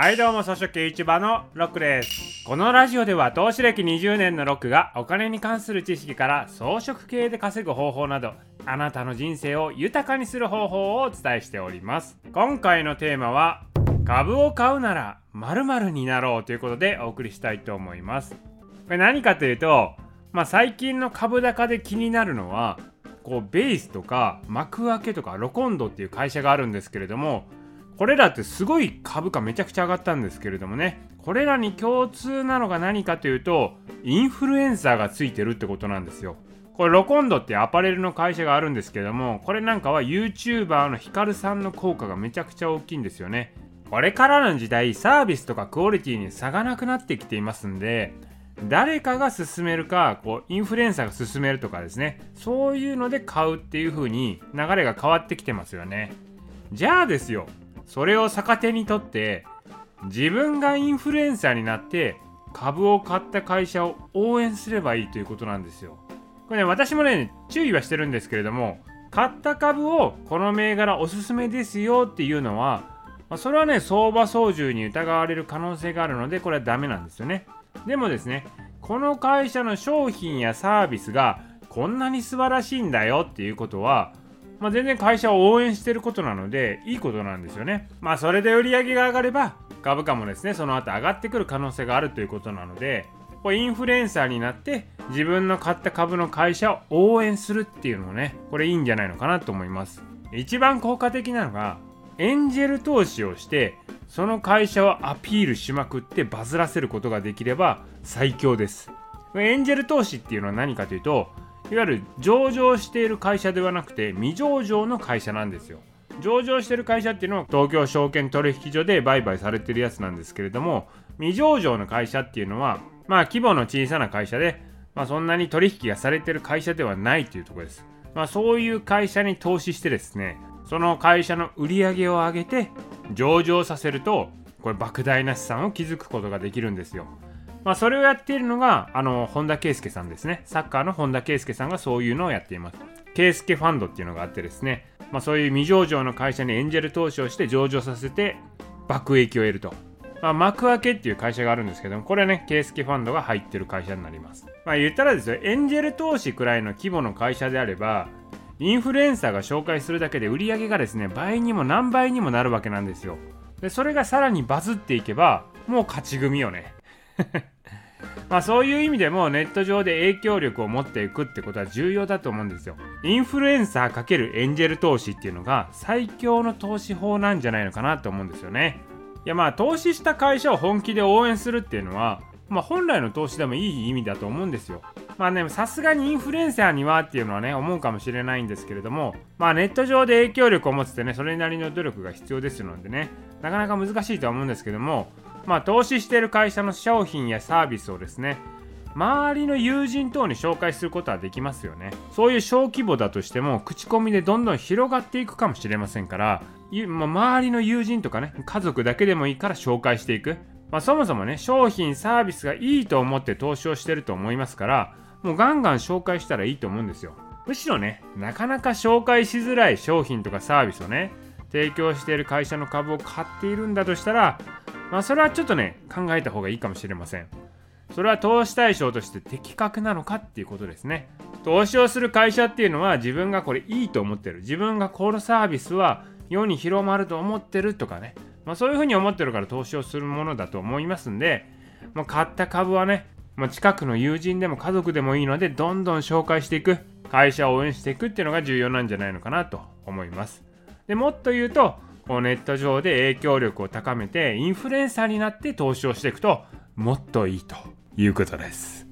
はいどうも、草食市場のロックです。このラジオでは投資歴20年のロックがお金に関する知識から装飾系で稼ぐ方法など、あなたの人生を豊かにする方法をお伝えしております。今回のテーマは、株を買うなら〇〇になろうということでお送りしたいと思います。これ何かというと、まあ、最近の株高で気になるのは、こうベースとか幕開けとかロコンドっていう会社があるんですけれども、これらってすごい株価めちゃくちゃ上がったんですけれどもね。これらに共通なのが何かというとインフルエンサーがついてるってことなんですよ。これロコンドってアパレルの会社があるんですけどもこれなんかは YouTuber のヒカルさんの効果がめちゃくちゃ大きいんですよね。これからの時代サービスとかクオリティに差がなくなってきていますんで誰かが勧めるかこうインフルエンサーが勧めるとかですね。そういうので買うっていう風に流れが変わってきてますよね。じゃあですよそれを逆手にとって自分がインフルエンサーになって株を買った会社を応援すればいいということなんですよ。これね私もね注意はしてるんですけれども買った株をこの銘柄おすすめですよっていうのは、まあ、それはね相場操縦に疑われる可能性があるのでこれはダメなんですよね。でもですねこの会社の商品やサービスがこんなに素晴らしいんだよっていうことはまあ、全然会社を応援してることなのでいいことなんですよね。まあそれで売り上げが上がれば株価もですねその後上がってくる可能性があるということなのでこインフルエンサーになって自分の買った株の会社を応援するっていうのもねこれいいんじゃないのかなと思います。一番効果的なのがエンジェル投資をしてその会社をアピールしまくってバズらせることができれば最強です。エンジェル投資っていうのは何かというといわゆる上場している会社ではなくて未上場の会社なんですよ。上場している会社っていうのは東京証券取引所で売買されてるやつなんですけれども未上場の会社っていうのはまあ規模の小さな会社で、まあ、そんなに取引がされてる会社ではないというところです。まあ、そういう会社に投資してですねその会社の売り上げを上げて上場させるとこれ莫大な資産を築くことができるんですよ。まあ、それをやっているのが、あの、本田圭佑さんですね。サッカーの本田圭佑さんがそういうのをやっています。圭佑ファンドっていうのがあってですね、まあ、そういう未上場の会社にエンジェル投資をして上場させて、爆益を得ると。まあ、幕開けっていう会社があるんですけども、これはね、圭佑ファンドが入ってる会社になります。まあ、言ったらですよ、エンジェル投資くらいの規模の会社であれば、インフルエンサーが紹介するだけで売り上げがですね、倍にも何倍にもなるわけなんですよ。で、それがさらにバズっていけば、もう勝ち組よね。まあそういう意味でもネット上で影響力を持っていくってことは重要だと思うんですよ。インフルエンサー×エンジェル投資っていうのが最強の投資法なんじゃないのかなと思うんですよね。いやまあ投資した会社を本気で応援するっていうのはまあ本来の投資でもいい意味だと思うんですよ。まあね、さすがにインフルエンサーにはっていうのはね、思うかもしれないんですけれども、まあネット上で影響力を持つってね、それなりの努力が必要ですのでね、なかなか難しいとは思うんですけども、まあ投資している会社の商品やサービスをですね、周りの友人等に紹介することはできますよね。そういう小規模だとしても、口コミでどんどん広がっていくかもしれませんから、まあ、周りの友人とかね、家族だけでもいいから紹介していく。まあ、そもそもね、商品、サービスがいいと思って投資をしてると思いますから、もうガンガン紹介したらいいと思うんですよ。むしろね、なかなか紹介しづらい商品とかサービスをね、提供している会社の株を買っているんだとしたら、まあそれはちょっとね、考えた方がいいかもしれません。それは投資対象として的確なのかっていうことですね。投資をする会社っていうのは自分がこれいいと思ってる。自分がこのサービスは世に広まると思ってるとかね。まあそういうふうに思ってるから投資をするものだと思いますんで、まあ、買った株はね、まあ、近くの友人でも家族でもいいのでどんどん紹介していく会社を応援していくっていうのが重要なんじゃないのかなと思いますでもっと言うとネット上で影響力を高めてインフルエンサーになって投資をしていくともっといいということです。